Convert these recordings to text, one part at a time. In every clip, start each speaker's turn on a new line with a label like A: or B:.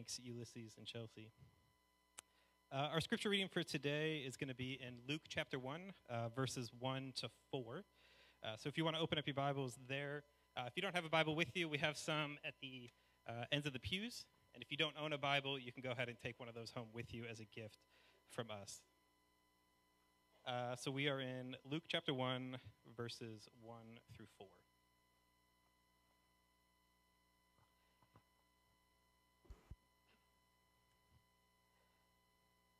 A: thanks, Ulysses and Chelsea. Uh, our scripture reading for today is going to be in Luke chapter 1, uh, verses 1 to 4. Uh, so if you want to open up your Bibles there, uh, if you don't have a Bible with you, we have some at the uh, ends of the pews. And if you don't own a Bible, you can go ahead and take one of those home with you as a gift from us. Uh, so we are in Luke chapter 1, verses 1 through 4.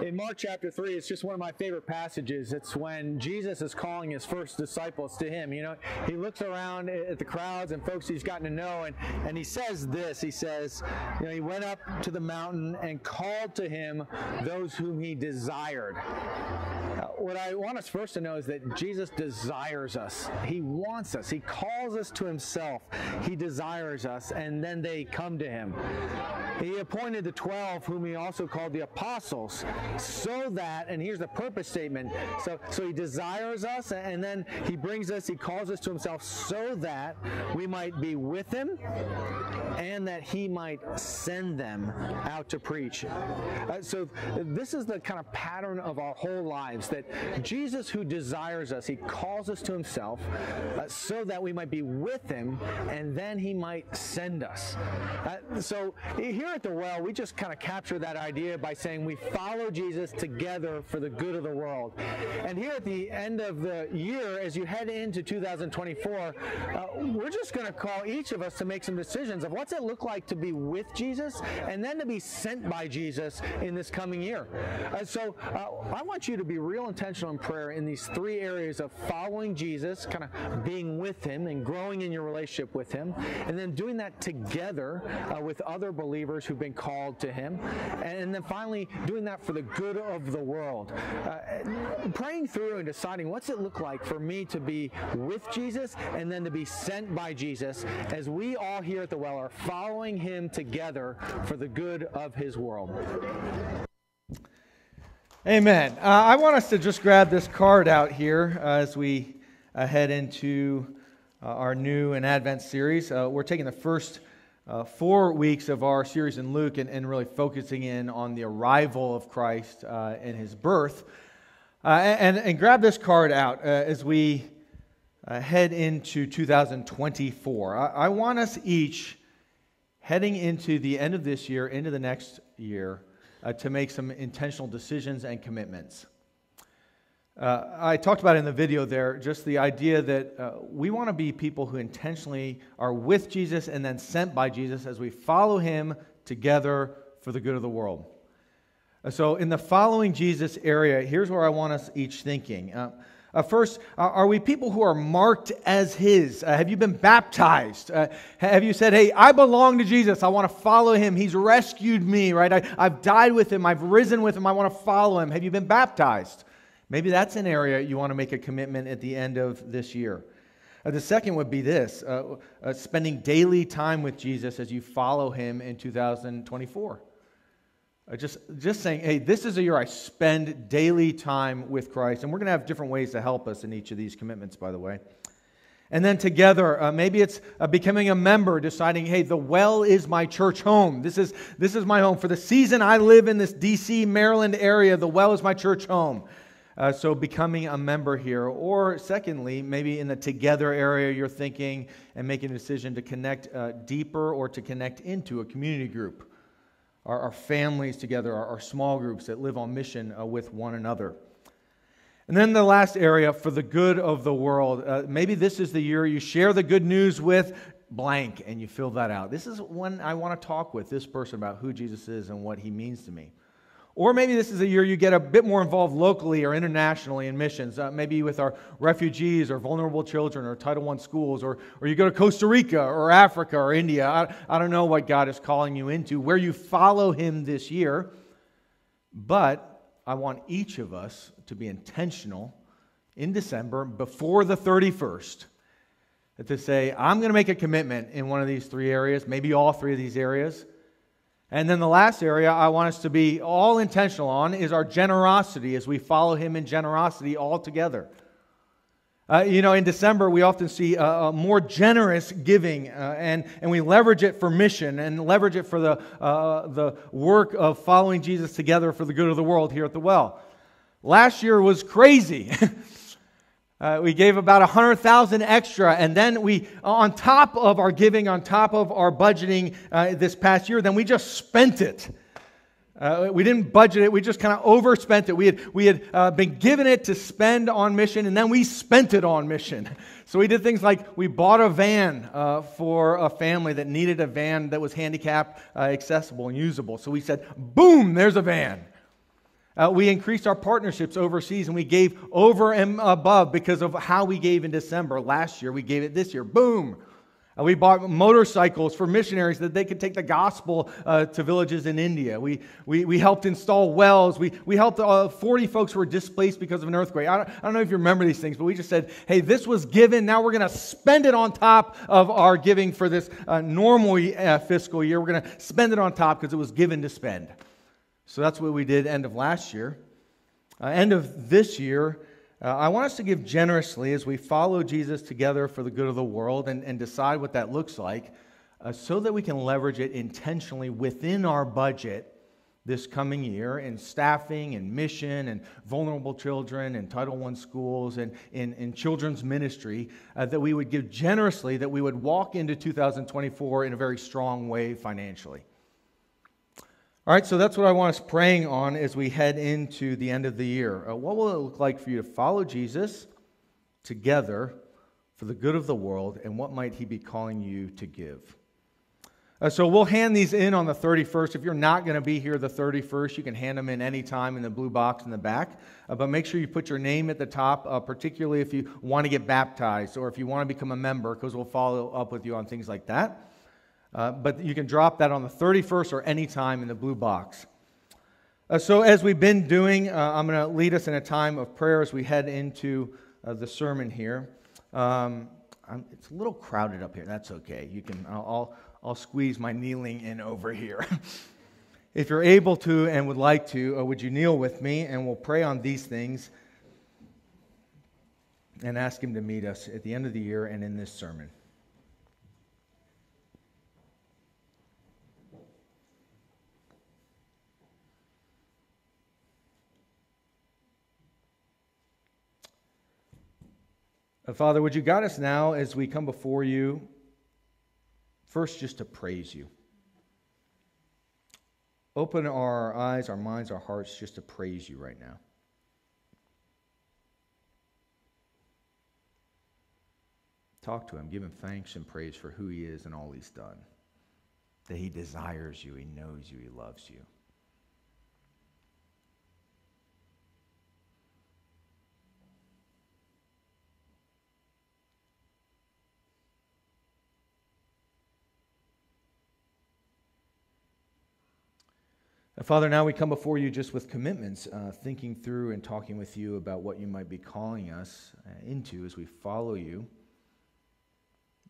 B: In Mark chapter 3, it's just one of my favorite passages. It's when Jesus is calling his first disciples to him. You know, he looks around at the crowds and folks he's gotten to know, and, and he says this He says, You know, he went up to the mountain and called to him those whom he desired. What I want us first to know is that Jesus desires us. He wants us. He calls us to himself. He desires us, and then they come to him. He appointed the 12, whom he also called the apostles so that, and here's the purpose statement. So, so he desires us, and then he brings us, he calls us to himself so that we might be with him and that he might send them out to preach. Uh, so this is the kind of pattern of our whole lives that Jesus, who desires us, he calls us to himself uh, so that we might be with him and then he might send us. Uh, so here at the well, we just kind of capture that idea by saying we follow Jesus together for the good of the world. And here at the end of the year, as you head into 2024, uh, we're just going to call each of us to make some decisions of what's it look like to be with Jesus and then to be sent by Jesus in this coming year. Uh, so uh, I want you to be real intentional in prayer in these three areas of following Jesus, kind of being with him and growing in your relationship with him, and then doing that together uh, with other believers who've been called to him, and then finally doing that for the good of the world. Uh, praying through and deciding what's it look like for me to be with Jesus and then to be sent by Jesus as we all here at the well are following him together for the good of his world.
C: Amen. Uh, I want us to just grab this card out here uh, as we uh, head into uh, our new and Advent series. Uh, we're taking the first uh, four weeks of our series in Luke and, and, really focusing in on the arrival of Christ and his birth. And, and, grab this card out as we head into 2024. I, I, want us each heading into the end of this year, into the next year, uh, to make some intentional decisions and commitments. Uh, I talked about in the video there just the idea that uh, we want to be people who intentionally are with Jesus and then sent by Jesus as we follow him together for the good of the world. Uh, so, in the following Jesus area, here's where I want us each thinking. Uh, uh, first, are we people who are marked as His? Uh, have you been baptized? Uh, have you said, hey, I belong to Jesus. I want to follow Him. He's rescued me, right? I, I've died with Him. I've risen with Him. I want to follow Him. Have you been baptized? Maybe that's an area you want to make a commitment at the end of this year. Uh, the second would be this uh, uh, spending daily time with Jesus as you follow him in 2024. Uh, just, just saying, hey, this is a year I spend daily time with Christ. And we're going to have different ways to help us in each of these commitments, by the way. And then together, uh, maybe it's uh, becoming a member, deciding, hey, the well is my church home. This is, this is my home. For the season I live in this D.C., Maryland area, the well is my church home. Uh, so, becoming a member here. Or, secondly, maybe in the together area, you're thinking and making a decision to connect uh, deeper or to connect into a community group. Our, our families together, our, our, small groups that live on mission uh, with one another. And then the last area for the good of the world. Uh, maybe this is the year you share the good news with blank and you fill that out. This is when I want to talk with this person about who Jesus is and what he means to me. Or maybe this is a year you get a bit more involved locally or internationally in missions, uh, maybe with our refugees or vulnerable children or Title I schools, or, or you go to Costa Rica or Africa or India. I, I don't know what God is calling you into, where you follow Him this year. But I want each of us to be intentional in December before the 31st to say, I'm going to make a commitment in one of these three areas, maybe all three of these areas. And then the last area I want us to be all intentional on is our generosity as we follow Him in generosity all together. Uh, you know, in December, we often see a, more generous giving, uh, and, and we leverage it for mission and leverage it for the, uh, the work of following Jesus together for the good of the world here at the well. Last year was crazy. Uh, we gave about 100000 extra and then we on top of our giving on top of our budgeting uh, this past year then we just spent it. Uh, we didn't budget it we just kind of overspent it. We had, we had uh, been given it to spend on mission and then we spent it on mission. So we did things like we bought a van uh, for a family that needed a van that was handicap uh, accessible and usable. So we said boom there's a van uh, we increased our partnerships overseas and we gave over and above because of how we gave in December. Last year, we gave it this year. Boom! Uh, we bought motorcycles for missionaries that they could take the gospel uh, to villages in India. We, we, we helped install wells. We, we helped uh, 40 folks who were displaced because of an earthquake. I don't, I don't know if you remember these things, but we just said, hey, this was given. Now we're going to spend it on top of our giving for this uh, normal uh, fiscal year. We're going to spend it on top because it was given to spend. So that's what we did end of last year. Uh, end of this year, uh, I want us to give generously as we follow Jesus together for the good of the world and, and decide what that looks like uh, so that we can leverage it intentionally within our budget this coming year in staffing and mission and vulnerable children and Title I schools and in, in children's ministry, uh, that we would give generously, that we would walk into 2024 in a very strong way financially. All right, so that's what I want us praying on as we head into the end of the year. Uh, what will it look like for you to follow Jesus together for the good of the world, and what might he be calling you to give? Uh, so we'll hand these in on the 31st. If you're not going to be here the 31st, you can hand them in anytime in the blue box in the back. Uh, but make sure you put your name at the top, uh, particularly if you want to get baptized or if you want to become a member, because we'll follow up with you on things like that. Uh, but you can drop that on the 31st or any time in the blue box. Uh, so, as we've been doing, uh, I'm going to lead us in a time of prayer as we head into uh, the sermon here. Um, it's a little crowded up here. That's okay. You can. I'll, I'll, I'll squeeze my kneeling in over here. if you're able to and would like to, uh, would you kneel with me and we'll pray on these things and ask Him to meet us at the end of the year and in this sermon. Father, would you guide us now as we come before you, first just to praise you. Open our eyes, our minds, our hearts just to praise you right now. Talk to him. Give him thanks and praise for who he is and all he's done. That he desires you, he knows you, he loves you. Father, now we come before you just with commitments, uh, thinking through and talking with you about what you might be calling us uh, into as we follow you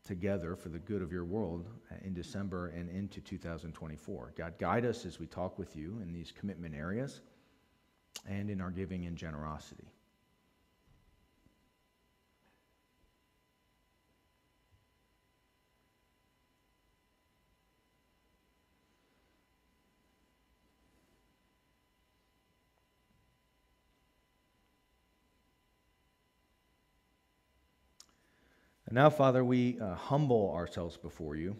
C: together for the good of your world uh, in December and into 2024. God, guide us as we talk with you in these commitment areas and in our giving and generosity. And now, Father, we uh, humble ourselves before you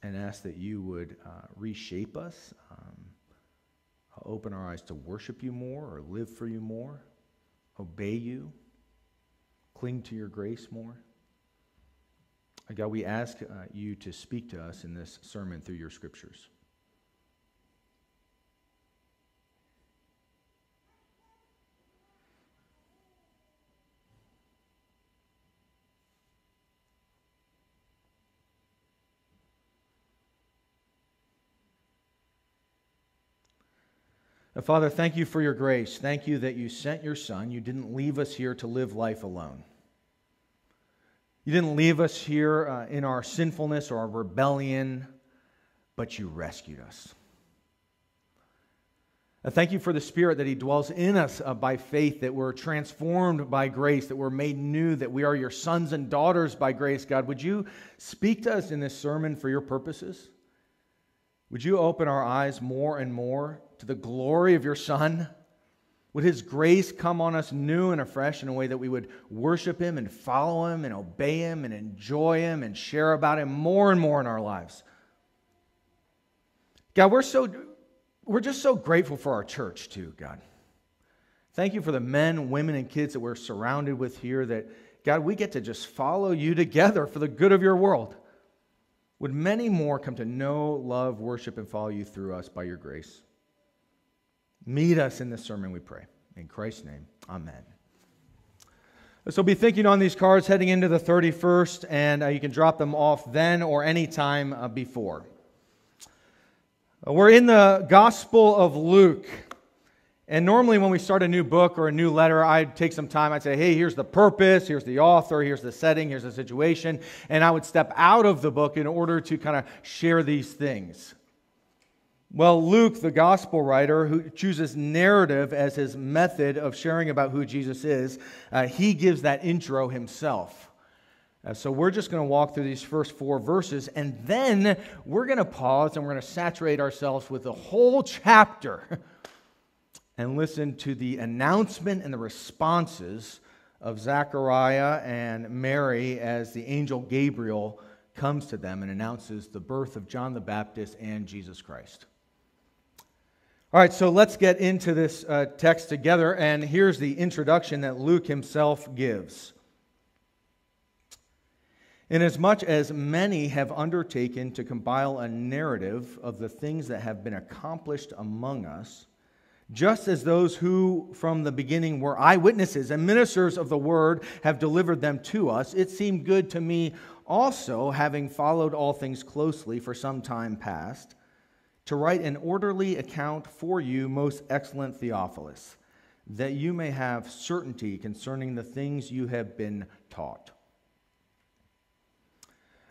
C: and ask that you would uh, reshape us, um, open our eyes to worship you more or live for you more, obey you, cling to your grace more. God, we ask uh, you to speak to us in this sermon through your scriptures. Father, thank you for your grace. Thank you that you sent your Son. You didn't leave us here to live life alone. You didn't leave us here uh, in our sinfulness or our rebellion, but you rescued us. Uh, thank you for the Spirit that He dwells in us uh, by faith, that we're transformed by grace, that we're made new, that we are your sons and daughters by grace. God, would you speak to us in this sermon for your purposes? Would you open our eyes more and more to the glory of your Son? Would His grace come on us new and afresh in a way that we would worship Him and follow Him and obey Him and enjoy Him and share about Him more and more in our lives? God, we're so we're just so grateful for our church, too, God. Thank you for the men, women, and kids that we're surrounded with here, that, God, we get to just follow you together for the good of your world. Would many more come to know, love, worship, and follow you through us by your grace? Meet us in this sermon, we pray. In Christ's name, amen. So be thinking on these cards heading into the 31st, and uh, you can drop them off then or any time uh, before. Uh, we're in the Gospel of Luke. And normally, when we start a new book or a new letter, I'd take some time. I'd say, hey, here's the purpose, here's the author, here's the setting, here's the situation. And I would step out of the book in order to kind of share these things. Well, Luke, the gospel writer, who chooses narrative as his method of sharing about who Jesus is, uh, he gives that intro himself. Uh, so we're just going to walk through these first four verses, and then we're going to pause and we're going to saturate ourselves with the whole chapter and listen to the announcement and the responses of Zechariah and Mary as the angel Gabriel comes to them and announces the birth of John the Baptist and Jesus Christ. All right, so let's get into this uh, text together, and here's the introduction that Luke himself gives. Inasmuch as many have undertaken to compile a narrative of the things that have been accomplished among us, just as those who from the beginning were eyewitnesses and ministers of the word have delivered them to us, it seemed good to me also, having followed all things closely for some time past, to write an orderly account for you, most excellent Theophilus, that you may have certainty concerning the things you have been taught.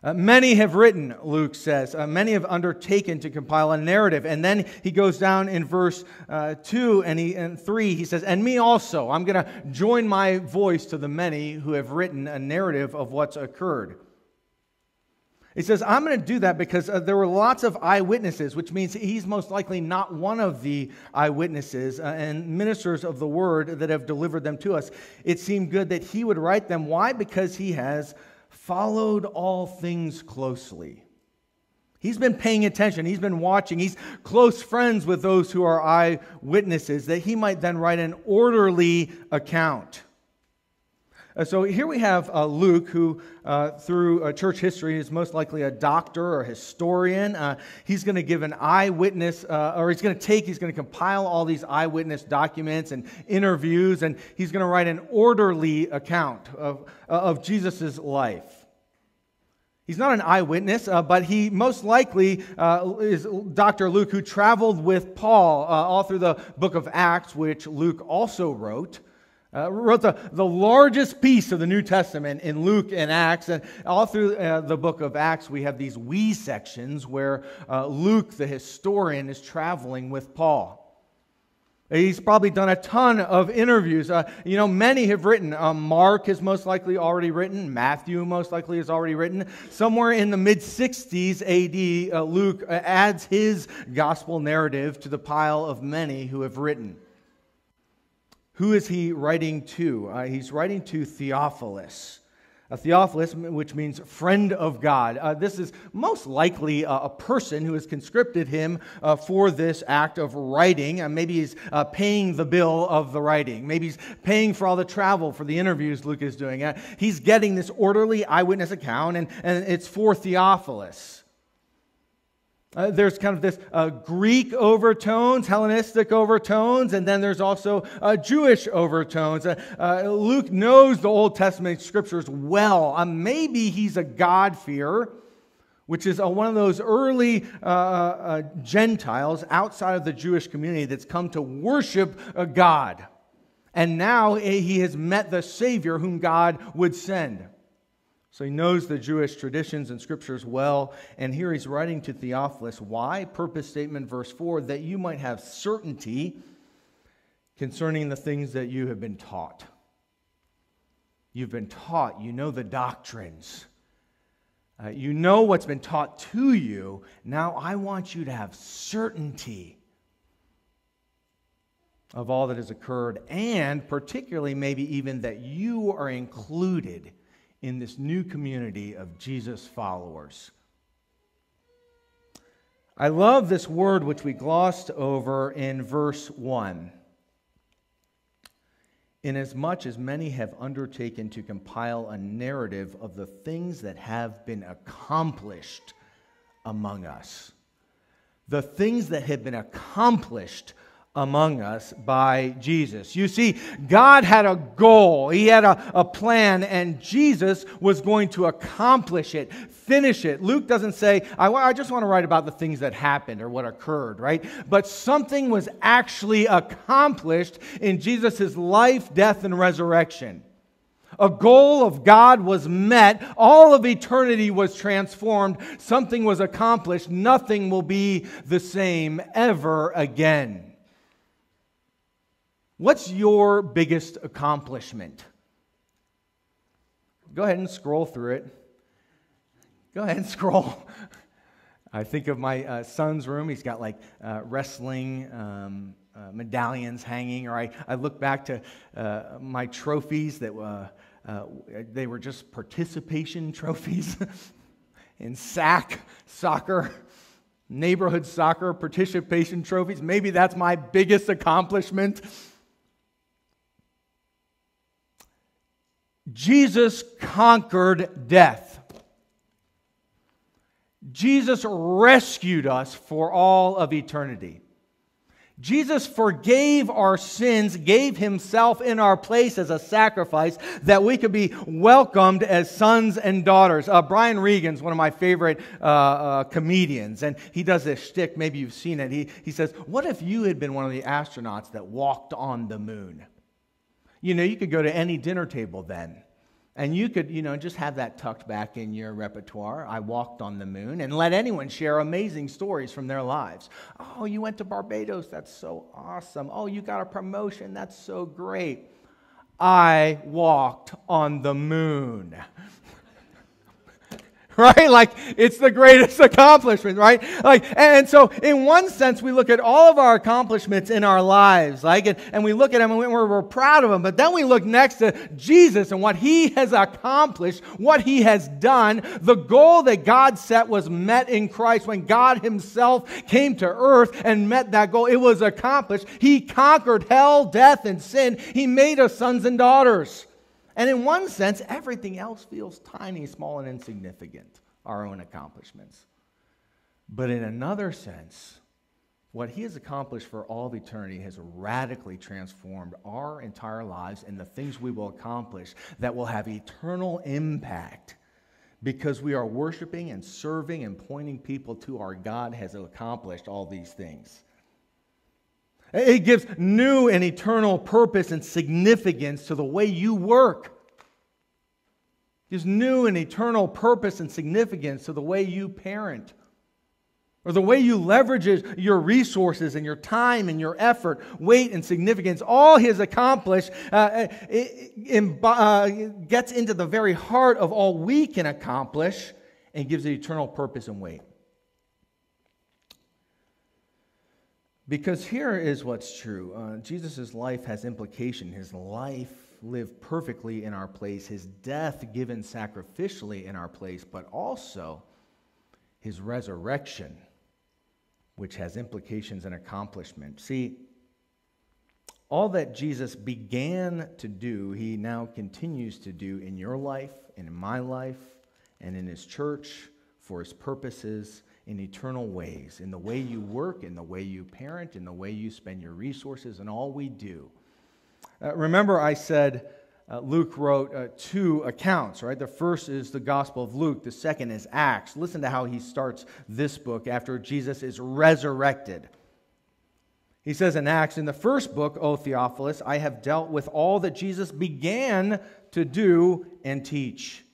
C: Uh, many have written, Luke says. Uh, many have undertaken to compile a narrative. And then he goes down in verse uh, 2 and, he, and 3. He says, And me also. I'm going to join my voice to the many who have written a narrative of what's occurred. He says, I'm going to do that because uh, there were lots of eyewitnesses, which means he's most likely not one of the eyewitnesses uh, and ministers of the word that have delivered them to us. It seemed good that he would write them. Why? Because he has followed all things closely. He's been paying attention. He's been watching. He's close friends with those who are eyewitnesses, that he might then write an orderly account. Uh, so here we have uh, Luke, who uh, through uh, church history is most likely a doctor or historian. Uh, he's going to give an eyewitness, uh, or he's going to take, he's going to compile all these eyewitness documents and interviews, and he's going to write an orderly account of, of Jesus' life. He's not an eyewitness, uh, but he most likely uh, is Dr. Luke, who traveled with Paul uh, all through the book of Acts, which Luke also wrote uh, wrote the, the largest piece of the New Testament in Luke and Acts. And all through uh, the book of Acts, we have these we sections where uh, Luke, the historian, is traveling with Paul. He's probably done a ton of interviews. Uh, you know, many have written. Uh, Mark has most likely already written. Matthew most likely has already written. Somewhere in the mid 60s AD, uh, Luke uh, adds his gospel narrative to the pile of many who have written. Who is he writing to? Uh, he's writing to Theophilus. A Theophilus, which means friend of God. Uh, this is most likely a, a, person who has conscripted him uh, for this act of writing. Uh, maybe he's uh, paying the bill of the writing. Maybe he's paying for all the travel for the interviews Luke is doing. Uh, he's getting this orderly eyewitness account, and, and it's for Theophilus. Uh, there's kind of this uh, Greek overtones, Hellenistic overtones, and then there's also uh, Jewish overtones. Uh, uh, Luke knows the Old Testament scriptures well. Uh, maybe he's a God-fearer, which is one of those early Gentiles outside of the Jewish community that's come to worship God. And now he has met the Savior whom God would send. So he knows the Jewish traditions and scriptures well. And here he's writing to Theophilus. Why? Purpose statement, verse 4 that you might have certainty concerning the things that you have been taught. You've been taught, you know the doctrines. Uh, you know what's been taught to you. Now I want you to have certainty of all that has occurred, and particularly maybe even that you are included in this new community of Jesus followers. I love this word which we glossed over in verse 1 inasmuch as many have undertaken to compile a narrative of the things that have been accomplished among us. The things that have been accomplished among us by Jesus. You see, God had a goal, He had a, a plan, and Jesus was going to accomplish it, finish it. Luke doesn't say, I, I just want to write about the things that happened or what occurred, right? But something was actually accomplished in Jesus' life, death, and resurrection. A goal of God was met. All of eternity was transformed. Something was accomplished. Nothing will be the same ever again. What's your biggest accomplishment? Go ahead and scroll through it. Go ahead and scroll. I think of my uh, son's room. He's got like uh, wrestling um, uh, medallions hanging, or I, I look back to uh, my trophies that uh, uh, they were just participation trophies in sack soccer neighborhood soccer participation trophies. Maybe that's my biggest accomplishment. Jesus conquered death. Jesus rescued us for all of eternity. Jesus forgave our sins, gave himself in our place as a sacrifice that we could be welcomed as sons and daughters. Uh, Brian Regan's one of my favorite uh, uh, comedians, and he does this shtick. Maybe you've seen it. He, he says, What if you had been one of the astronauts that walked on the moon? You know, you could go to any dinner table then. And you could, you know, just have that tucked back in your repertoire. I walked on the moon and let anyone share amazing stories from their lives. Oh, you went to Barbados. That's so awesome. Oh, you got a promotion. That's so great. I walked on the moon. right? Like it's the greatest accomplishment, right? Like, and so in one sense, we look at all of our accomplishments in our lives, like, and, and we look at them and we're, we're proud of them. But then we look next to Jesus and what he has accomplished, what he has done. The goal that God set was met in Christ when God himself came to earth and met that goal. It was accomplished. He conquered hell, death, and sin. He made us sons and daughters. And in one sense, everything else feels tiny, small, and insignificant, our own accomplishments. But in another sense, what he has accomplished for all of eternity has radically transformed our entire lives and the things we will accomplish that will have eternal impact because we are worshiping and serving and pointing people to our God has accomplished all these things. It gives new and eternal purpose and significance to the way you work. It gives new and eternal purpose and significance to the way you parent or the way you leverage your resources and your time and your effort, weight and significance, all he has accomplished uh, it, uh, gets into the very heart of all we can accomplish and gives it eternal purpose and weight. Because here is what's true uh, Jesus' life has implication. His life lived perfectly in our place, his death given sacrificially in our place, but also his resurrection, which has implications and accomplishment. See, all that Jesus began to do, he now continues to do in your life, and in my life, and in his church for his purposes in eternal ways, in the way you work, in the way you parent, in the way you spend your resources, and all we do. Uh, remember, I said uh, Luke wrote uh, two accounts, right? The first is the Gospel of Luke, the second is Acts. Listen to how he starts this book after Jesus is resurrected. He says in Acts, in the first book, O Theophilus, I have dealt with all that Jesus began to do and teach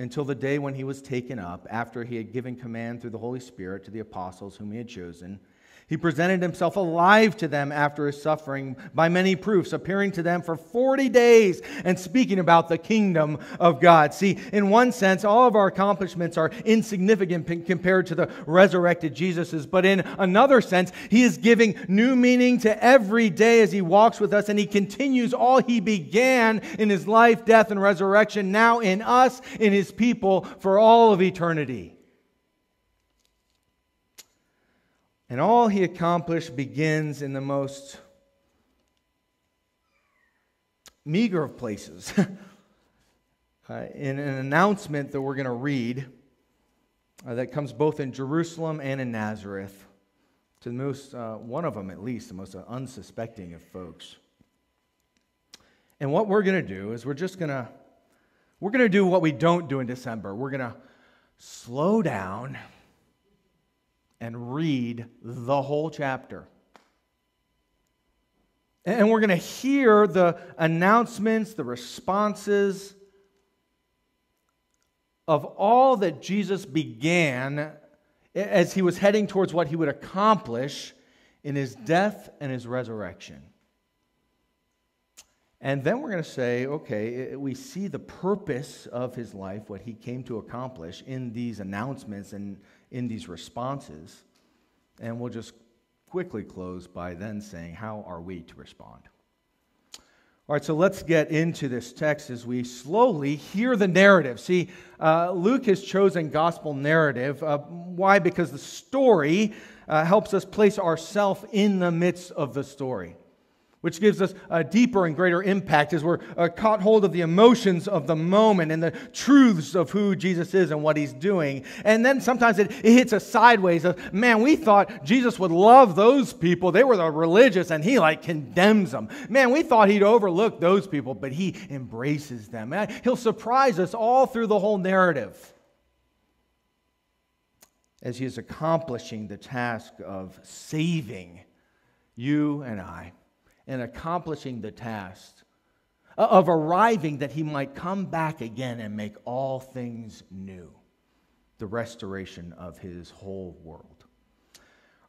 C: until the day when he was taken up, after he had given command through the Holy Spirit to the apostles whom he had chosen he presented himself alive to them after his suffering by many proofs, appearing to them for 40 days and speaking about the kingdom of God. See, in one sense, all of our accomplishments are insignificant compared to the resurrected Jesus's, but in another sense, he is giving new meaning to every day as he walks with us and he continues all he began in his life, death, and resurrection now in us, in his people, for all of eternity. And all he accomplished begins in the most meager of places. uh, in an announcement that we're going to read uh, that comes both in Jerusalem and in Nazareth, to the most, uh, one of them at least, the most unsuspecting of folks. And what we're going to do is we're just going to we're going to do what we don't do in December. We're going to slow down and read the whole chapter. And we're going to hear the announcements, the responses of all that Jesus began as he was heading towards what he would accomplish in his death and his resurrection. And then we're going to say, okay, we see the purpose of his life, what he came to accomplish in these announcements and in these responses. And we'll just quickly close by then saying, how are we to respond? All right, so let's get into this text as we slowly hear the narrative. See, uh, Luke has chosen gospel narrative. Uh, why? Because the story uh, helps us place ourselves in the midst of the story which gives us a deeper and greater impact as we're uh, caught hold of the emotions of the moment and the truths of who Jesus is and what he's doing. And then sometimes it, it hits us sideways of, man, we thought Jesus would love those people. They were the religious and he like condemns them. Man, we thought he'd overlook those people, but he embraces them. He'll surprise us all through the whole narrative as he is accomplishing the task of saving you and I and accomplishing the task of arriving that he might come back again and make all things new. The restoration of his whole world.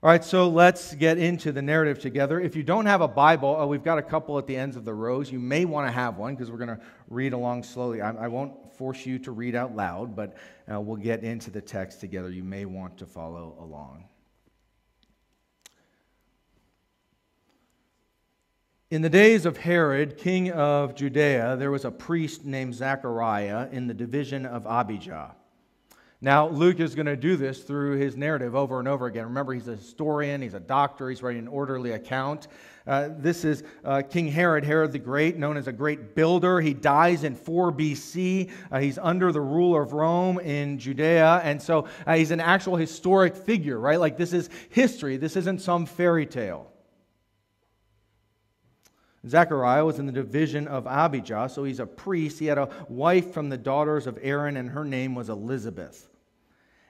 C: All right, so let's get into the narrative together. If you don't have a Bible, uh, we've got a couple at the ends of the rows. You may want to have one because we're going to read along slowly. I, I, won't force you to read out loud, but uh, we'll get into the text together. You may want to follow along. In the days of Herod, king of Judea, there was a priest named Zechariah in the division of Abijah. Now, Luke is going to do this through his narrative over and over again. Remember, he's a historian, he's a doctor, he's writing an orderly account. Uh, this is uh, King Herod, Herod the Great, known as a great builder. He dies in 4 BC. Uh, he's under the rule of Rome in Judea. And so uh, he's an actual historic figure, right? Like, this is history, this isn't some fairy tale. Zechariah was in the division of Abijah, so he's a priest. He had a wife from the daughters of Aaron, and her name was Elizabeth.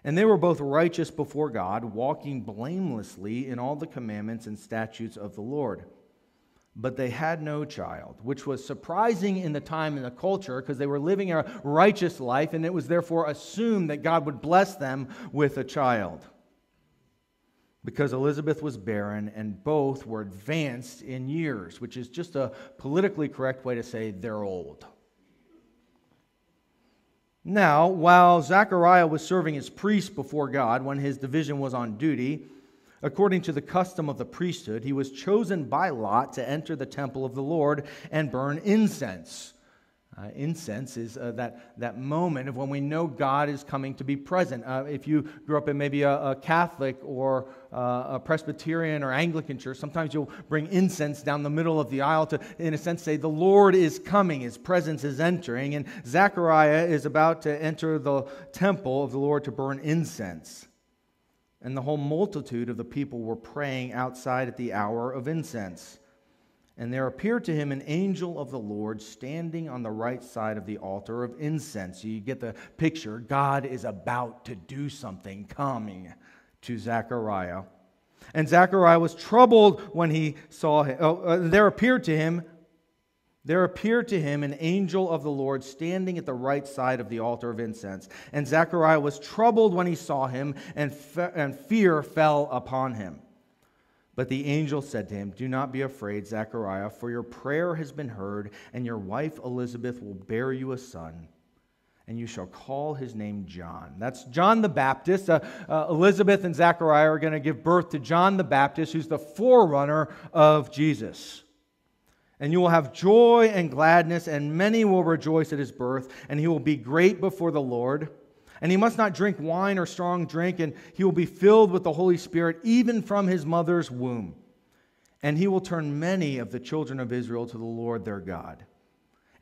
C: And they were both righteous before God, walking blamelessly in all the commandments and statutes of the Lord. But they had no child, which was surprising in the time and the culture because they were living a righteous life, and it was therefore assumed that God would bless them with a child because Elizabeth was barren and both were advanced in years, which is just a politically correct way to say they're old. Now, while Zechariah was serving as priest before God when his division was on duty, according to the custom of the priesthood, he was chosen by lot to enter the temple of the Lord and burn incense. Uh, incense is uh, that, that moment of when we know God is coming to be present. Uh, if you grew up in maybe a, a Catholic or uh, a Presbyterian or Anglican church, sometimes you'll bring incense down the middle of the aisle to, in a sense, say, The Lord is coming, His presence is entering. And Zechariah is about to enter the temple of the Lord to burn incense. And the whole multitude of the people were praying outside at the hour of incense. And there appeared to him an angel of the Lord standing on the right side of the altar of incense. You get the picture. God is about to do something coming to Zechariah. And Zechariah was troubled when he saw him. Oh, uh, there appeared to him there appeared to him an angel of the Lord standing at the right side of the altar of incense. And Zechariah was troubled when he saw him, and, fe- and fear fell upon him. But the angel said to him, Do not be afraid, Zechariah, for your prayer has been heard, and your wife Elizabeth will bear you a son, and you shall call his name John. That's John the Baptist. Uh, uh, Elizabeth and Zechariah are going to give birth to John the Baptist, who's the forerunner of Jesus. And you will have joy and gladness, and many will rejoice at his birth, and he will be great before the Lord. And he must not drink wine or strong drink, and he will be filled with the Holy Spirit even from his mother's womb. And he will turn many of the children of Israel to the Lord their God.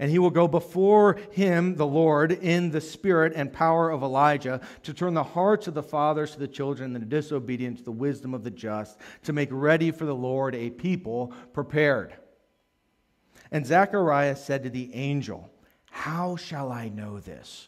C: And he will go before him, the Lord, in the spirit and power of Elijah, to turn the hearts of the fathers to the children and the disobedient to the wisdom of the just, to make ready for the Lord a people prepared. And Zechariah said to the angel, How shall I know this?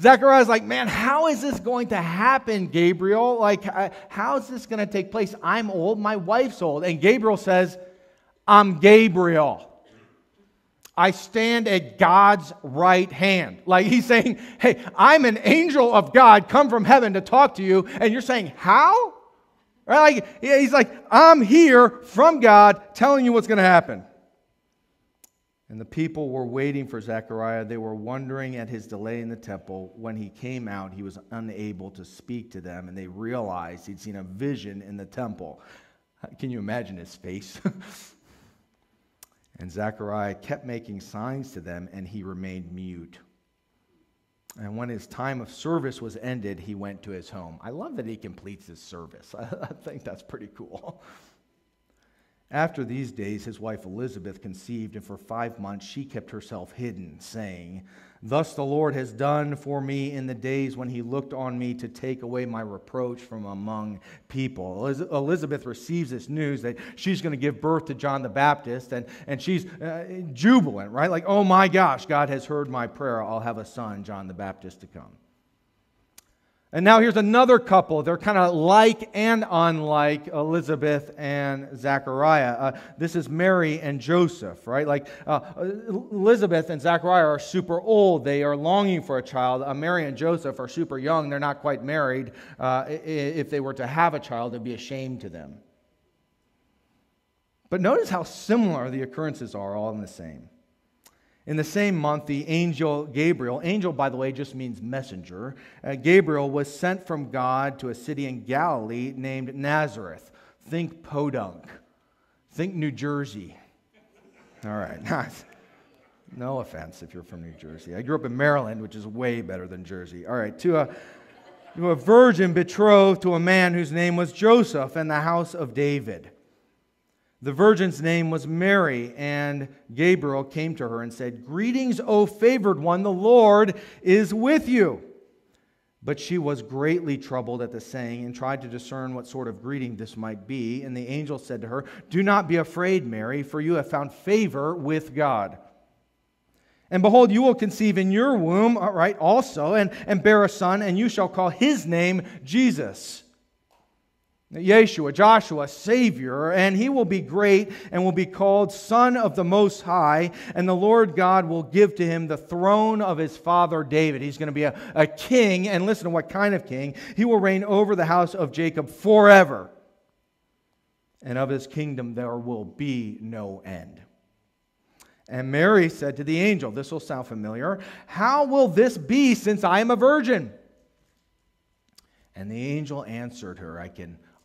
C: Zechariah's like, man, how is this going to happen, Gabriel? Like, uh, how is this going to take place? I'm old, my wife's old. And Gabriel says, I'm Gabriel. I stand at God's right hand. Like he's saying, hey, I'm an angel of God come from heaven to talk to you. And you're saying, how? Right? Like, he's like, I'm here from God telling you what's going to happen. And the people were waiting for Zechariah. They were wondering at his delay in the temple. When he came out, he was unable to speak to them, and they realized he'd seen a vision in the temple. Can you imagine his face? and Zechariah kept making signs to them, and he remained mute. And when his time of service was ended, he went to his home. I love that he completes his service. I think that's pretty cool. After these days, his wife Elizabeth conceived, and for five months she kept herself hidden, saying, Thus the Lord has done for me in the days when he looked on me to take away my reproach from among people. Elizabeth receives this news that she's going to give birth to John the Baptist, and, and she's uh, jubilant, right? Like, oh my gosh, God has heard my prayer. I'll have a son, John the Baptist, to come. And now here's another couple. They're kind of like and unlike Elizabeth and Zachariah. Uh, this is Mary and Joseph, right? Like uh, Elizabeth and Zachariah are super old. They are longing for a child. Uh, Mary and Joseph are super young. They're not quite married. Uh, if they were to have a child, it would be a shame to them. But notice how similar the occurrences are, all in the same. In the same month, the angel Gabriel, angel, by the way, just means messenger, uh, Gabriel was sent from God to a city in Galilee named Nazareth. Think Podunk. Think New Jersey. All right. no offense if you're from New Jersey. I grew up in Maryland, which is way better than Jersey. All right. To a, to a virgin betrothed to a man whose name was Joseph in the house of David. The virgin's name was Mary, and Gabriel came to her and said, Greetings, O favored one, the Lord is with you. But she was greatly troubled at the saying and tried to discern what sort of greeting this might be. And the angel said to her, Do not be afraid, Mary, for you have found favor with God. And behold, you will conceive in your womb, right, also, and, and bear a son, and you shall call his name Jesus. Yeshua, Joshua, Savior, and he will be great and will be called Son of the Most High, and the Lord God will give to him the throne of his father David. He's going to be a, a king, and listen to what kind of king. He will reign over the house of Jacob forever, and of his kingdom there will be no end. And Mary said to the angel, This will sound familiar. How will this be since I am a virgin? And the angel answered her, I can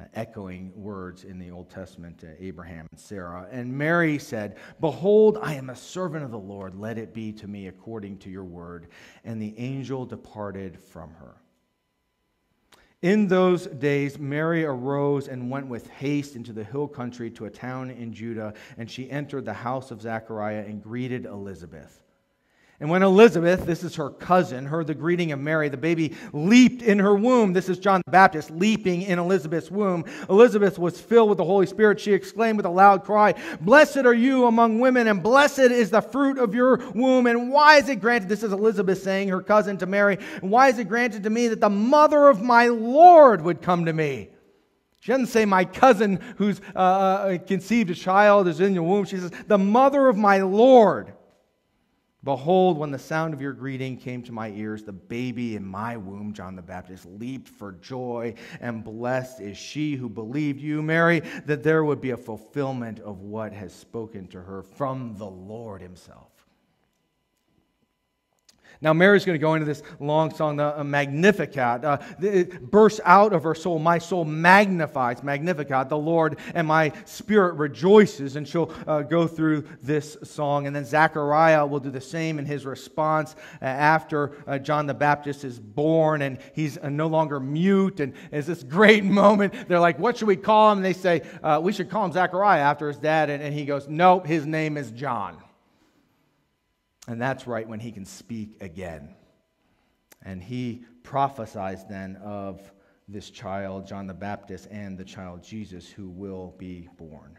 C: uh, echoing words in the Old Testament to Abraham and Sarah. And Mary said, Behold, I am a servant of the Lord. Let it be to me according to your word. And the angel departed from her. In those days, Mary arose and went with haste into the hill country to a town in Judah, and she entered the house of Zechariah and greeted Elizabeth. And when Elizabeth, this is her cousin, heard the greeting of Mary, the baby leaped in her womb. This is John the Baptist leaping in Elizabeth's womb. Elizabeth was filled with the Holy Spirit. She exclaimed with a loud cry, Blessed are you among women, and blessed is the fruit of your womb. And why is it granted? This is Elizabeth saying, her cousin to Mary, and why is it granted to me that the mother of my Lord would come to me? She doesn't say, My cousin who's uh, uh conceived a child is in your womb. She says, The mother of my Lord. Behold, when the sound of your greeting came to my ears, the baby in my womb, John the Baptist, leaped for joy, and blessed is she who believed you, Mary, that there would be a fulfillment of what has spoken to her from the Lord himself. Now, Mary's going to go into this long song, the uh, Magnificat. Uh, it bursts out of her soul. My soul magnifies, Magnificat, the Lord, and my spirit rejoices. And she'll uh, go through this song. And then Zechariah will do the same in his response uh, after uh, John the Baptist is born and he's uh, no longer mute. And it's this great moment. They're like, What should we call him? And they say, We should call him Zechariah after his dad. And, and he goes, Nope, his name is John. And that's right when he can speak again. And he prophesies then of this child, John the Baptist, and the child Jesus who will be born.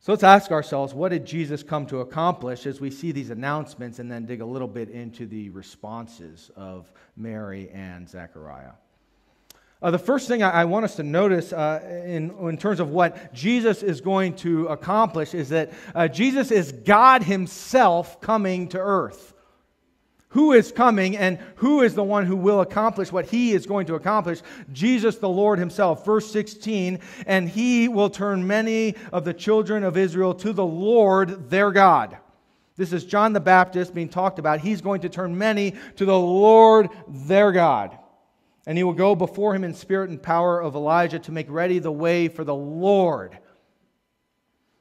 C: So let's ask ourselves what did Jesus come to accomplish as we see these announcements and then dig a little bit into the responses of Mary and Zechariah? Uh, the first thing I, I, want us to notice uh, in, in terms of what Jesus is going to accomplish is that uh, Jesus is God Himself coming to earth. Who is coming and who is the one who will accomplish what He is going to accomplish? Jesus, the Lord Himself. Verse 16, and He will turn many of the children of Israel to the Lord their God. This is John the Baptist being talked about. He's going to turn many to the Lord their God. And he will go before him in spirit and power of Elijah to make ready the way for the Lord.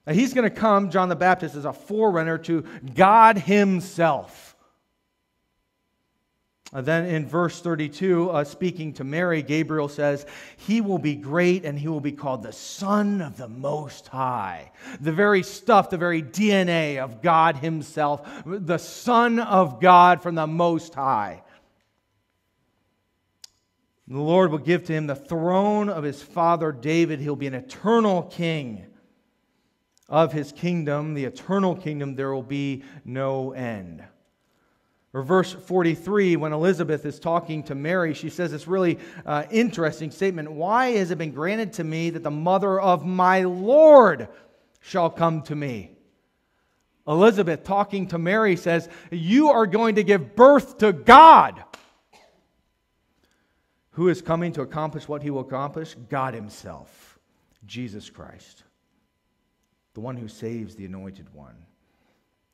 C: Now he's going to come, John the Baptist, as a forerunner to God himself. Uh, then in verse 32, uh, speaking to Mary, Gabriel says, He will be great and he will be called the Son of the Most High. The very stuff, the very DNA of God Himself, the Son of God from the Most High. The Lord will give to him the throne of his father David. He'll be an eternal king of his kingdom. The eternal kingdom, there will be no end. Or verse 43, when Elizabeth is talking to Mary, she says this really uh, interesting statement Why has it been granted to me that the mother of my Lord shall come to me? Elizabeth, talking to Mary, says, You are going to give birth to God. Who is coming to accomplish what he will accomplish? God Himself, Jesus Christ, the one who saves the anointed one.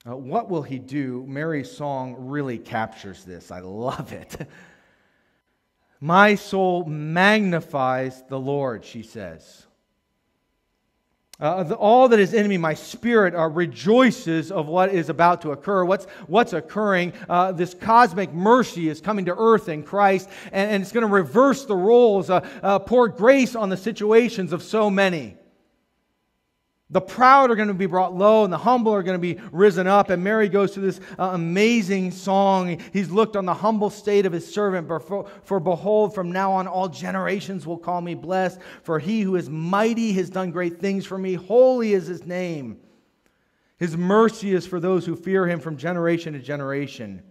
C: Uh, what will he do? Mary's song really captures this. I love it. My soul magnifies the Lord, she says. Uh, the, all that is in me, my spirit, uh, rejoices of what is about to occur. What's, what's occurring? Uh, this cosmic mercy is coming to earth in Christ, and, and it's going to reverse the roles, uh, uh, pour grace on the situations of so many. The proud are going to be brought low, and the humble are going to be risen up. And Mary goes through this uh, amazing song. He's looked on the humble state of his servant. For, for behold, from now on, all generations will call me blessed. For he who is mighty has done great things for me. Holy is his name. His mercy is for those who fear him from generation to generation.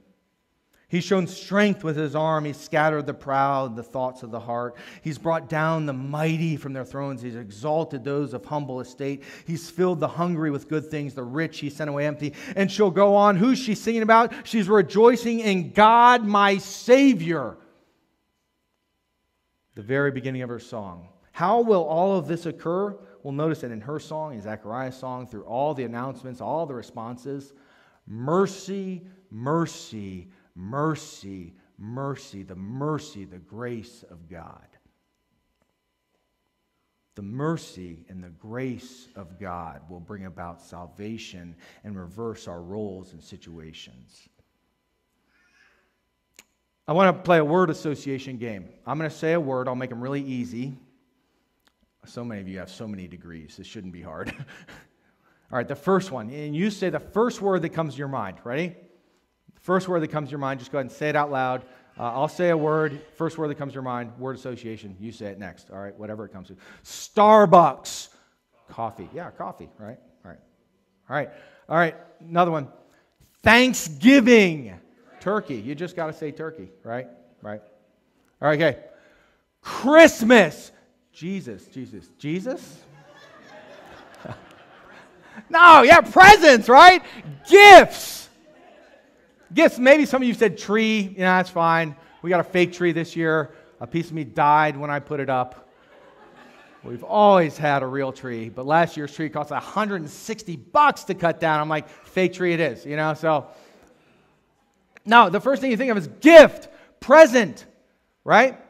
C: He's shown strength with his arm. He's scattered the proud, the thoughts of the heart. He's brought down the mighty from their thrones. He's exalted those of humble estate. He's filled the hungry with good things. The rich he sent away empty. And she'll go on. Who's she singing about? She's rejoicing in God, my Savior. The very beginning of her song. How will all of this occur? We'll notice that in her song, in Zechariah's song, through all the announcements, all the responses. Mercy, mercy, mercy, mercy, the mercy, the grace of God. The mercy and the grace of God will bring about salvation and reverse our roles and situations. I want to play a word association game. I'm going to say a word, I'll make them really easy. So many of you have so many degrees, this shouldn't be hard. All right, the first one, and you say the first word that comes to your mind. Ready? First word that comes to your mind, just go ahead and say it out loud. Uh, I'll say a word. First word that comes to your mind, word association. You say it next. All right, whatever it comes to. Starbucks. Coffee. Yeah, coffee. Right. All right. All right. All right. Another one. Thanksgiving. Turkey. You just got to say turkey. Right. Right. All right. Okay. Christmas. Jesus. Jesus. Jesus. no. Yeah. Presents. Right. Gifts. Gifts, maybe some of you said tree. You know, that's fine. We got a fake tree this year. A piece of me died when I put it up. We've always had a real tree, but last year's tree cost 160 bucks to cut down. I'm like, fake tree it is, you know? So, no, the first thing you think of is gift, present, right?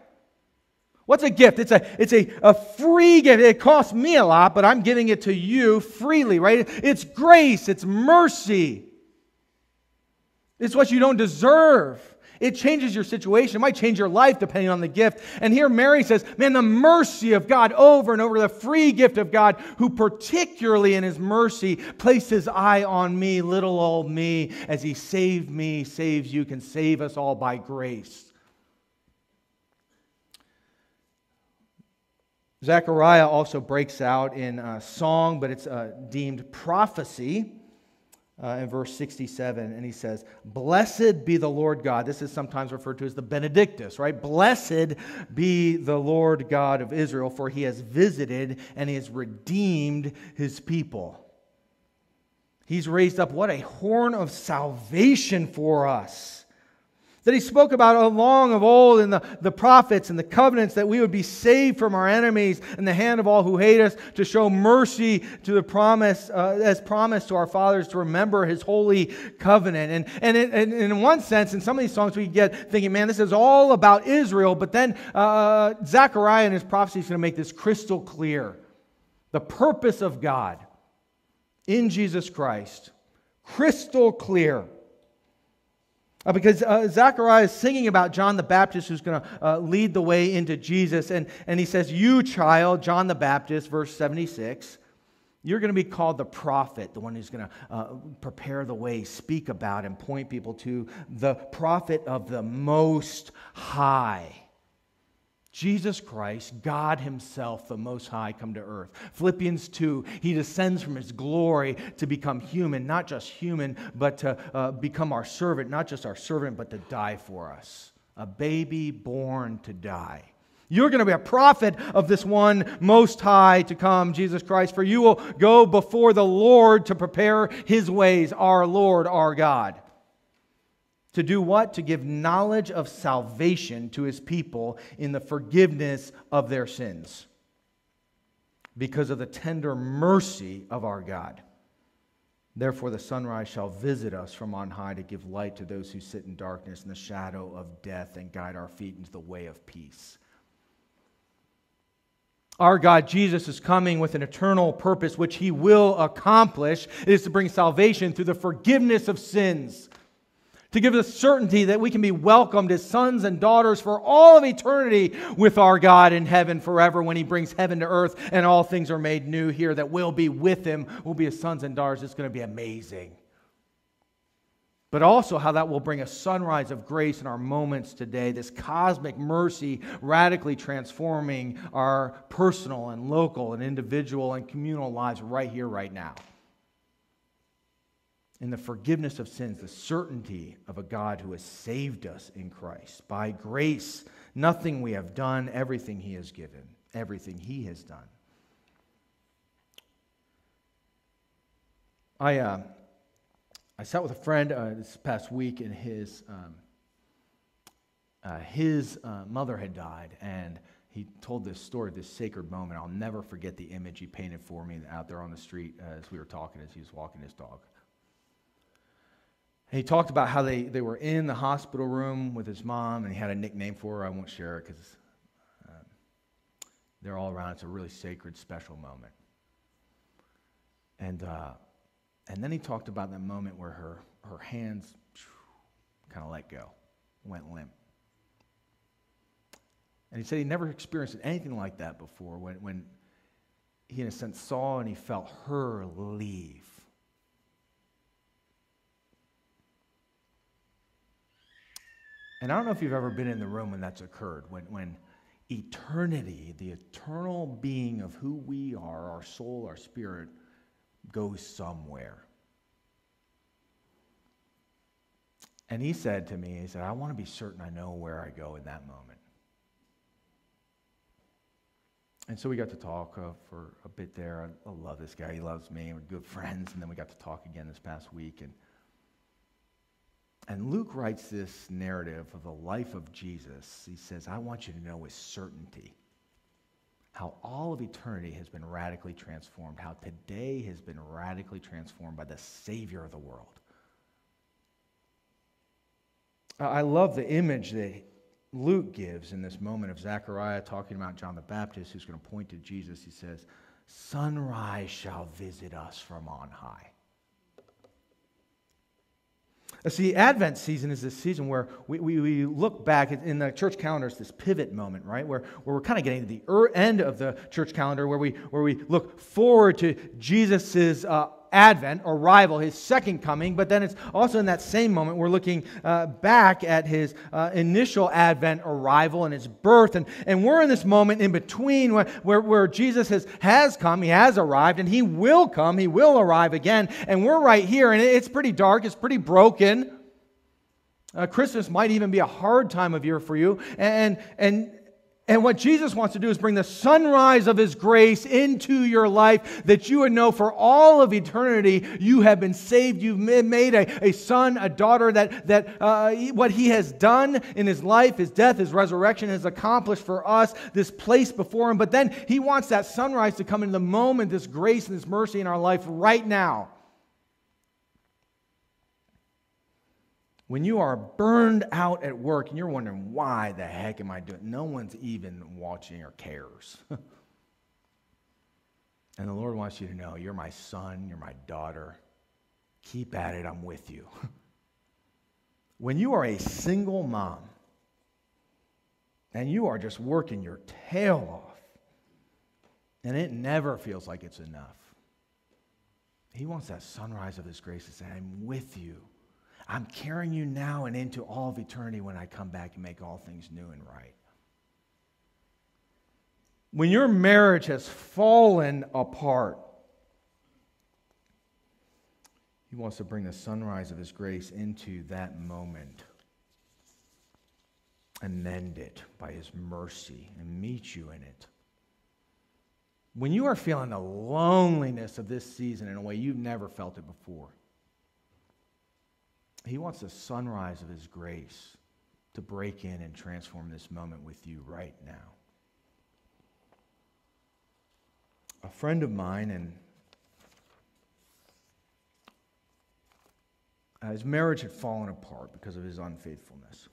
C: What's a gift? It's a it's a, a free gift. It costs me a lot, but I'm giving it to you freely, right? It's grace, it's mercy. It's what you don't deserve. It changes your situation. It might change your life depending on the gift. And here Mary says, Man, the mercy of God over and over, the free gift of God, who particularly in his mercy placed his eye on me, little old me, as he saved me, saves you, can save us all by grace. Zechariah also breaks out in a song, but it's uh, deemed prophecy uh, in verse 67, and he says, Blessed be the Lord God. This is sometimes referred to as the Benedictus, right? Blessed be the Lord God of Israel, for he has visited and he has redeemed his people. He's raised up what? A horn of salvation for us that he spoke about along of old in the, the prophets and the covenants that we would be saved from our enemies and the hand of all who hate us to show mercy to the promise uh, as promised to our fathers to remember his holy covenant. And, and, it, and, in one sense in some of these songs we get thinking man this is all about israel but then uh, zechariah in his prophecy is going to make this crystal clear. The purpose of god in jesus christ crystal clear uh, because uh, Zechariah is singing about John the Baptist who's going to uh, lead the way into Jesus. And, and he says, You, child, John the Baptist, verse 76, you're going to be called the prophet, the one who's going to uh, prepare the way, speak about, and point people to the prophet of the Most High. Jesus Christ, God Himself, the Most High, come to earth. Philippians 2, He descends from His glory to become human, not just human, but to uh, become our servant, not just our servant, but to die for us. A baby born to die. You're going to be a prophet of this one most high to come, Jesus Christ, for you will go before the Lord to prepare his ways, our Lord, our God. To do what? To give knowledge of salvation to his people in the forgiveness of their sins because of the tender mercy of our God. Therefore, the sunrise shall visit us from on high to give light to those who sit in darkness and the shadow of death and guide our feet into the way of peace. Our God, Jesus, is coming with an eternal purpose which he will accomplish. It is to bring salvation through the forgiveness of sins to give us certainty that we can be welcomed as sons and daughters for all of eternity with our God in heaven forever when He brings heaven to earth and all things are made new here, that we'll be with Him, we'll be His sons and daughters. It's going to be amazing. But also how that will bring a sunrise of grace in our moments today, this cosmic mercy radically transforming our personal and local and individual and communal lives right here, right now. In the forgiveness of sins, the certainty of a God who has saved us in Christ. By grace, nothing we have done, everything He has given, everything He has done. I, uh, I sat with a friend uh, this past week, and his, um, uh, his uh, mother had died, and he told this story, this sacred moment. I'll never forget the image he painted for me out there on the street as we were talking as he was walking his dog. And he talked about how they, they were in the hospital room with his mom, and he had a nickname for her. I won't share it because um, they're all around. It's a really sacred, special moment. And, uh, and then he talked about that moment where her, her hands kind of let go, went limp. And he said he never experienced anything like that before when, when he, in a sense, saw and he felt her leave. And I don't know if you've ever been in the room when that's occurred, when, when eternity, the eternal being of who we are, our soul, our spirit, goes somewhere. And he said to me, he said, I want to be certain I know where I go in that moment. And so we got to talk uh, for a bit there. I, I, love this guy. He loves me. We're good friends. And then we got to talk again this past week. And, and Luke writes this narrative of the life of Jesus. He says, I want you to know with certainty how all of eternity has been radically transformed, how today has been radically transformed by the Savior of the world. I love the image that Luke gives in this moment of Zechariah talking about John the Baptist, who's going to point to Jesus. He says, Sunrise shall visit us from on high. See, Advent season is this season where we, we, we, look back in the church calendar, it's this pivot moment, right? Where, where we're kind of getting to the er, end of the church calendar, where we, where we look forward to Jesus' uh, advent arrival, his second coming, but then it's also in that same moment we're looking uh, back at his uh, initial advent arrival and his birth. And, and we're in this moment in between where, where, where Jesus has, has come, he has arrived, and he will come, he will arrive again. And we're right here, and it's pretty dark, it's pretty broken. Uh, Christmas might even be a hard time of year for you. And, and, and what Jesus wants to do is bring the sunrise of His grace into your life that you would know for all of eternity you have been saved. You've made a, a son, a daughter, that, that uh, what He has done in His life, His death, His resurrection has accomplished for us this place before Him. But then He wants that sunrise to come in the moment, this grace and this mercy in our life right now. When you are burned out at work and you're wondering, why the heck am I doing? No one's even watching or cares. and the Lord wants you to know you're my son, you're my daughter. Keep at it, I'm with you. when you are a single mom and you are just working your tail off, and it never feels like it's enough, He wants that sunrise of His grace to say, I'm with you. I'm carrying you now and into all of eternity when I come back and make all things new and right. When your marriage has fallen apart, He wants to bring the sunrise of His grace into that moment and mend it by His mercy and meet you in it. When you are feeling the loneliness of this season in a way you've never felt it before, he wants the sunrise of His grace to break in and transform this moment with you right now. A friend of mine, and his marriage had fallen apart because of his unfaithfulness.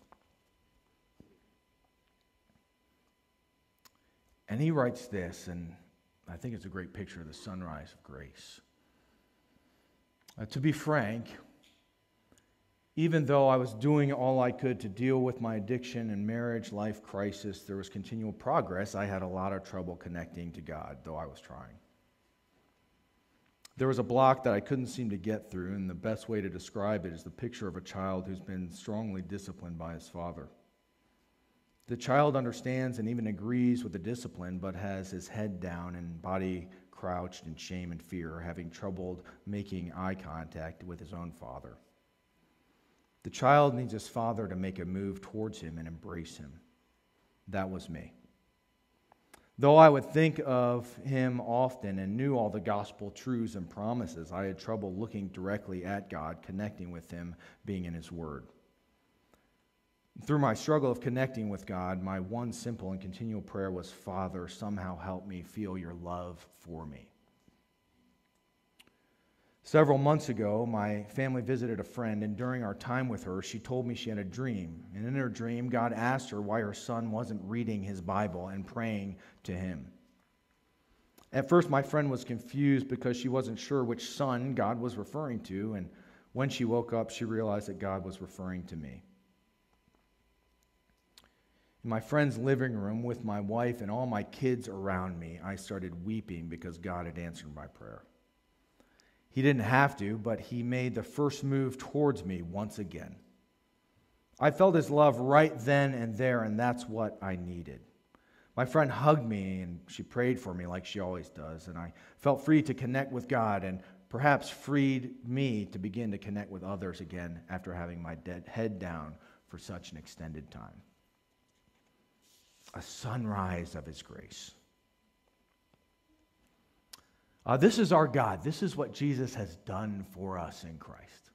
C: And he writes this, and I think it's a great picture of the sunrise of grace. Uh, to be frank, even though I was doing all I could to deal with my addiction and marriage life crisis, there was continual progress. I had a lot of trouble connecting to God, though I was trying. There was a block that I couldn't seem to get through, and the best way to describe it is the picture of a child who's been strongly disciplined by his father. The child understands and even agrees with the discipline, but has his head down and body crouched in shame and fear, having trouble making eye contact with his own father. The child needs his father to make a move towards him and embrace him. That was me. Though I would think of him often and knew all the gospel truths and promises, I had trouble looking directly at God, connecting with him, being in his word. Through my struggle of connecting with God, my one simple and continual prayer was Father, somehow help me feel your love for me. Several months ago, my family visited a friend, and during our time with her, she told me she had a dream. And in her dream, God asked her why her son wasn't reading his Bible and praying to him. At first, my friend was confused because she wasn't sure which son God was referring to, and when she woke up, she realized that God was referring to me. In my friend's living room with my wife and all my kids around me, I started weeping because God had answered my prayer. He didn't have to, but he made the first move towards me once again. I felt his love right then and there, and that's what I needed. My friend hugged me and she prayed for me like she always does, and I felt free to connect with God and perhaps freed me to begin to connect with others again after having my head down for such an extended time. A sunrise of his grace. Uh, this is our God. This is what Jesus has done for us in Christ.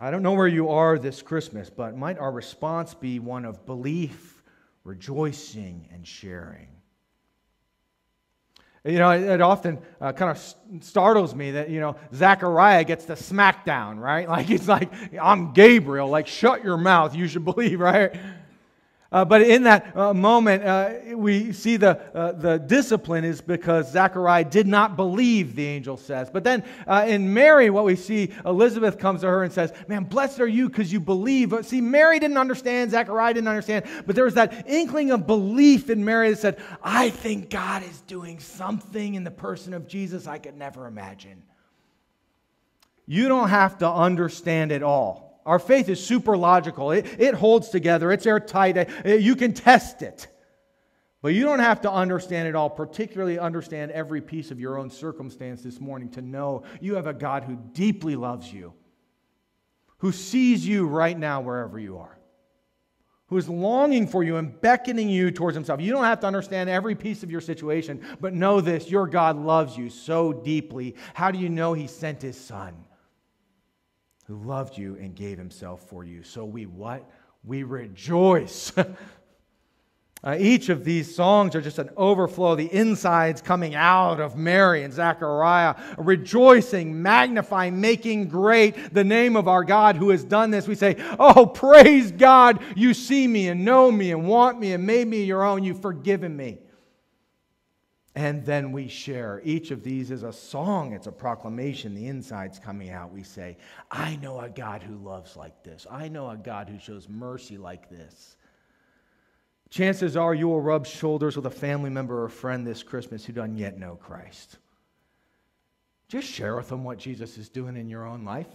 C: I don't know where you are this Christmas, but might our response be one of belief, rejoicing, and sharing? You know, it, often uh, kind of startles me that, you know, Zechariah gets the smackdown, right? Like, it's like, I'm Gabriel, like, shut your mouth, you should believe, right? Uh, but in that uh, moment, uh, we see the, uh, the discipline is because Zechariah did not believe, the angel says. But then uh, in Mary, what we see, Elizabeth comes to her and says, Man, blessed are you because you believe. But see, Mary didn't understand, Zechariah didn't understand. But there was that inkling of belief in Mary that said, I think God is doing something in the person of Jesus I could never imagine. You don't have to understand it all. Our faith is super logical. It, it holds together, it's airtight. You can test it. But you don't have to understand it all, particularly understand every piece of your own circumstance this morning to know you have a God who deeply loves you, who sees you right now wherever you are, who is longing for you and beckoning you towards himself. You don't have to understand every piece of your situation, but know this your God loves you so deeply. How do you know he sent his son? Who loved you and gave himself for you. So we what? We rejoice. uh, each of these songs are just an overflow, the insides coming out of Mary and Zechariah, rejoicing, magnifying, making great the name of our God who has done this. We say, Oh, praise God, you see me and know me and want me and made me your own. You've forgiven me and then we share. Each of these is a song, it's a proclamation. The inside's coming out. We say, I know a God who loves like this. I know a God who shows mercy like this. Chances are you will rub shoulders with a family member or friend this Christmas who doesn't yet know Christ. Just share with them what Jesus is doing in your own life,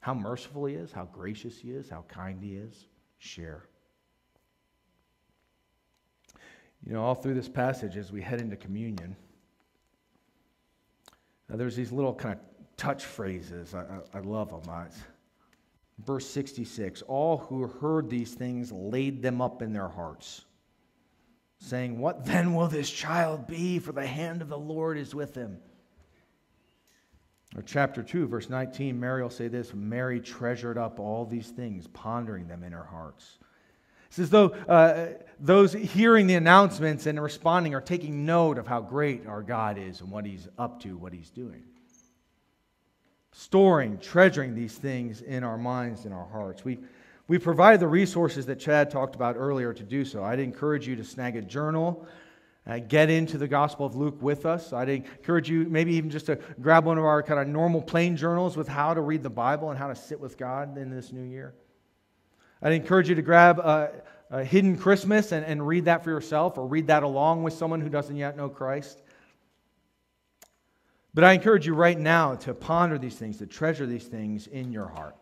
C: how merciful he is, how gracious he is, how kind he is. Share. You know, all through this passage, as we head into communion, uh, there's these little kind of touch phrases. I, I, I love them. I, verse 66 All who heard these things laid them up in their hearts, saying, What then will this child be? For the hand of the Lord is with him. Or chapter 2, verse 19, Mary will say this Mary treasured up all these things, pondering them in her hearts. It's as though uh, those hearing the announcements and responding are taking note of how great our God is and what He's up to, what He's doing. Storing, treasuring these things in our minds and our hearts. We, we provide the resources that Chad talked about earlier to do so. I'd encourage you to snag a journal, uh, get into the Gospel of Luke with us. I'd encourage you maybe even just to grab one of our kind of normal plain journals with how to read the Bible and how to sit with God in this new year. I'd encourage you to grab a, a Hidden Christmas and, and read that for yourself or read that along with someone who doesn't yet know Christ. But I encourage you right now to ponder these things, to treasure these things in your heart,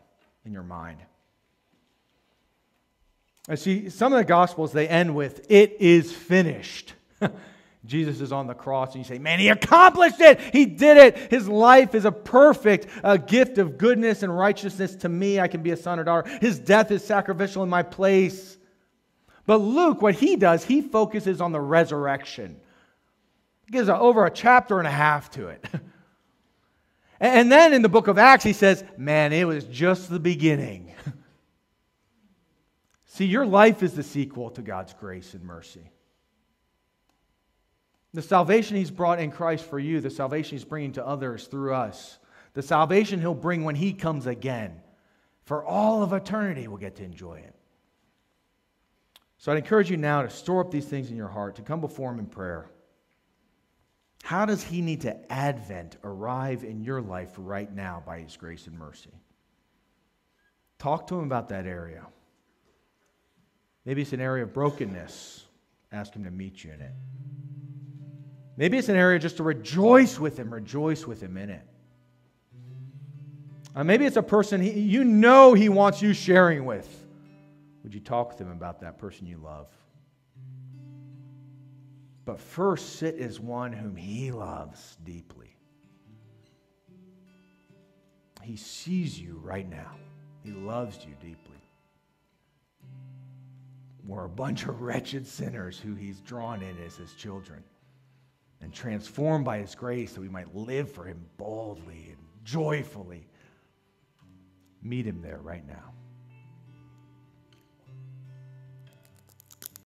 C: in your mind. I see some of the Gospels, they end with, It is finished. Jesus is on the cross and you say, Man, he accomplished it. He did it. His life is a perfect uh, gift of goodness and righteousness to me. I can be a son or daughter. His death is sacrificial in my place. But Luke, what he does, he focuses on the resurrection. He gives a, over a chapter and a half to it. and then in the book of Acts, he says, Man, it was just the beginning. See, your life is the sequel to God's grace and mercy. The salvation He's brought in Christ for you, the salvation He's bringing to others through us, the salvation He'll bring when He comes again. For all of eternity, we'll get to enjoy it. So I'd encourage you now to store up these things in your heart, to come before Him in prayer. How does He need to advent arrive in your life right now by His grace and mercy? Talk to Him about that area. Maybe it's an area of brokenness. Ask Him to meet you in it. Maybe it's an area just to rejoice with Him, rejoice with Him in it. Uh, maybe it's a person he, you know He wants you sharing with. Would you talk with Him about that person you love? But first, sit as one whom He loves deeply. He sees you right now, He loves you deeply. We're a bunch of wretched sinners who He's drawn in as His children and transformed by His grace that we might live for Him boldly and joyfully. Meet Him there right now.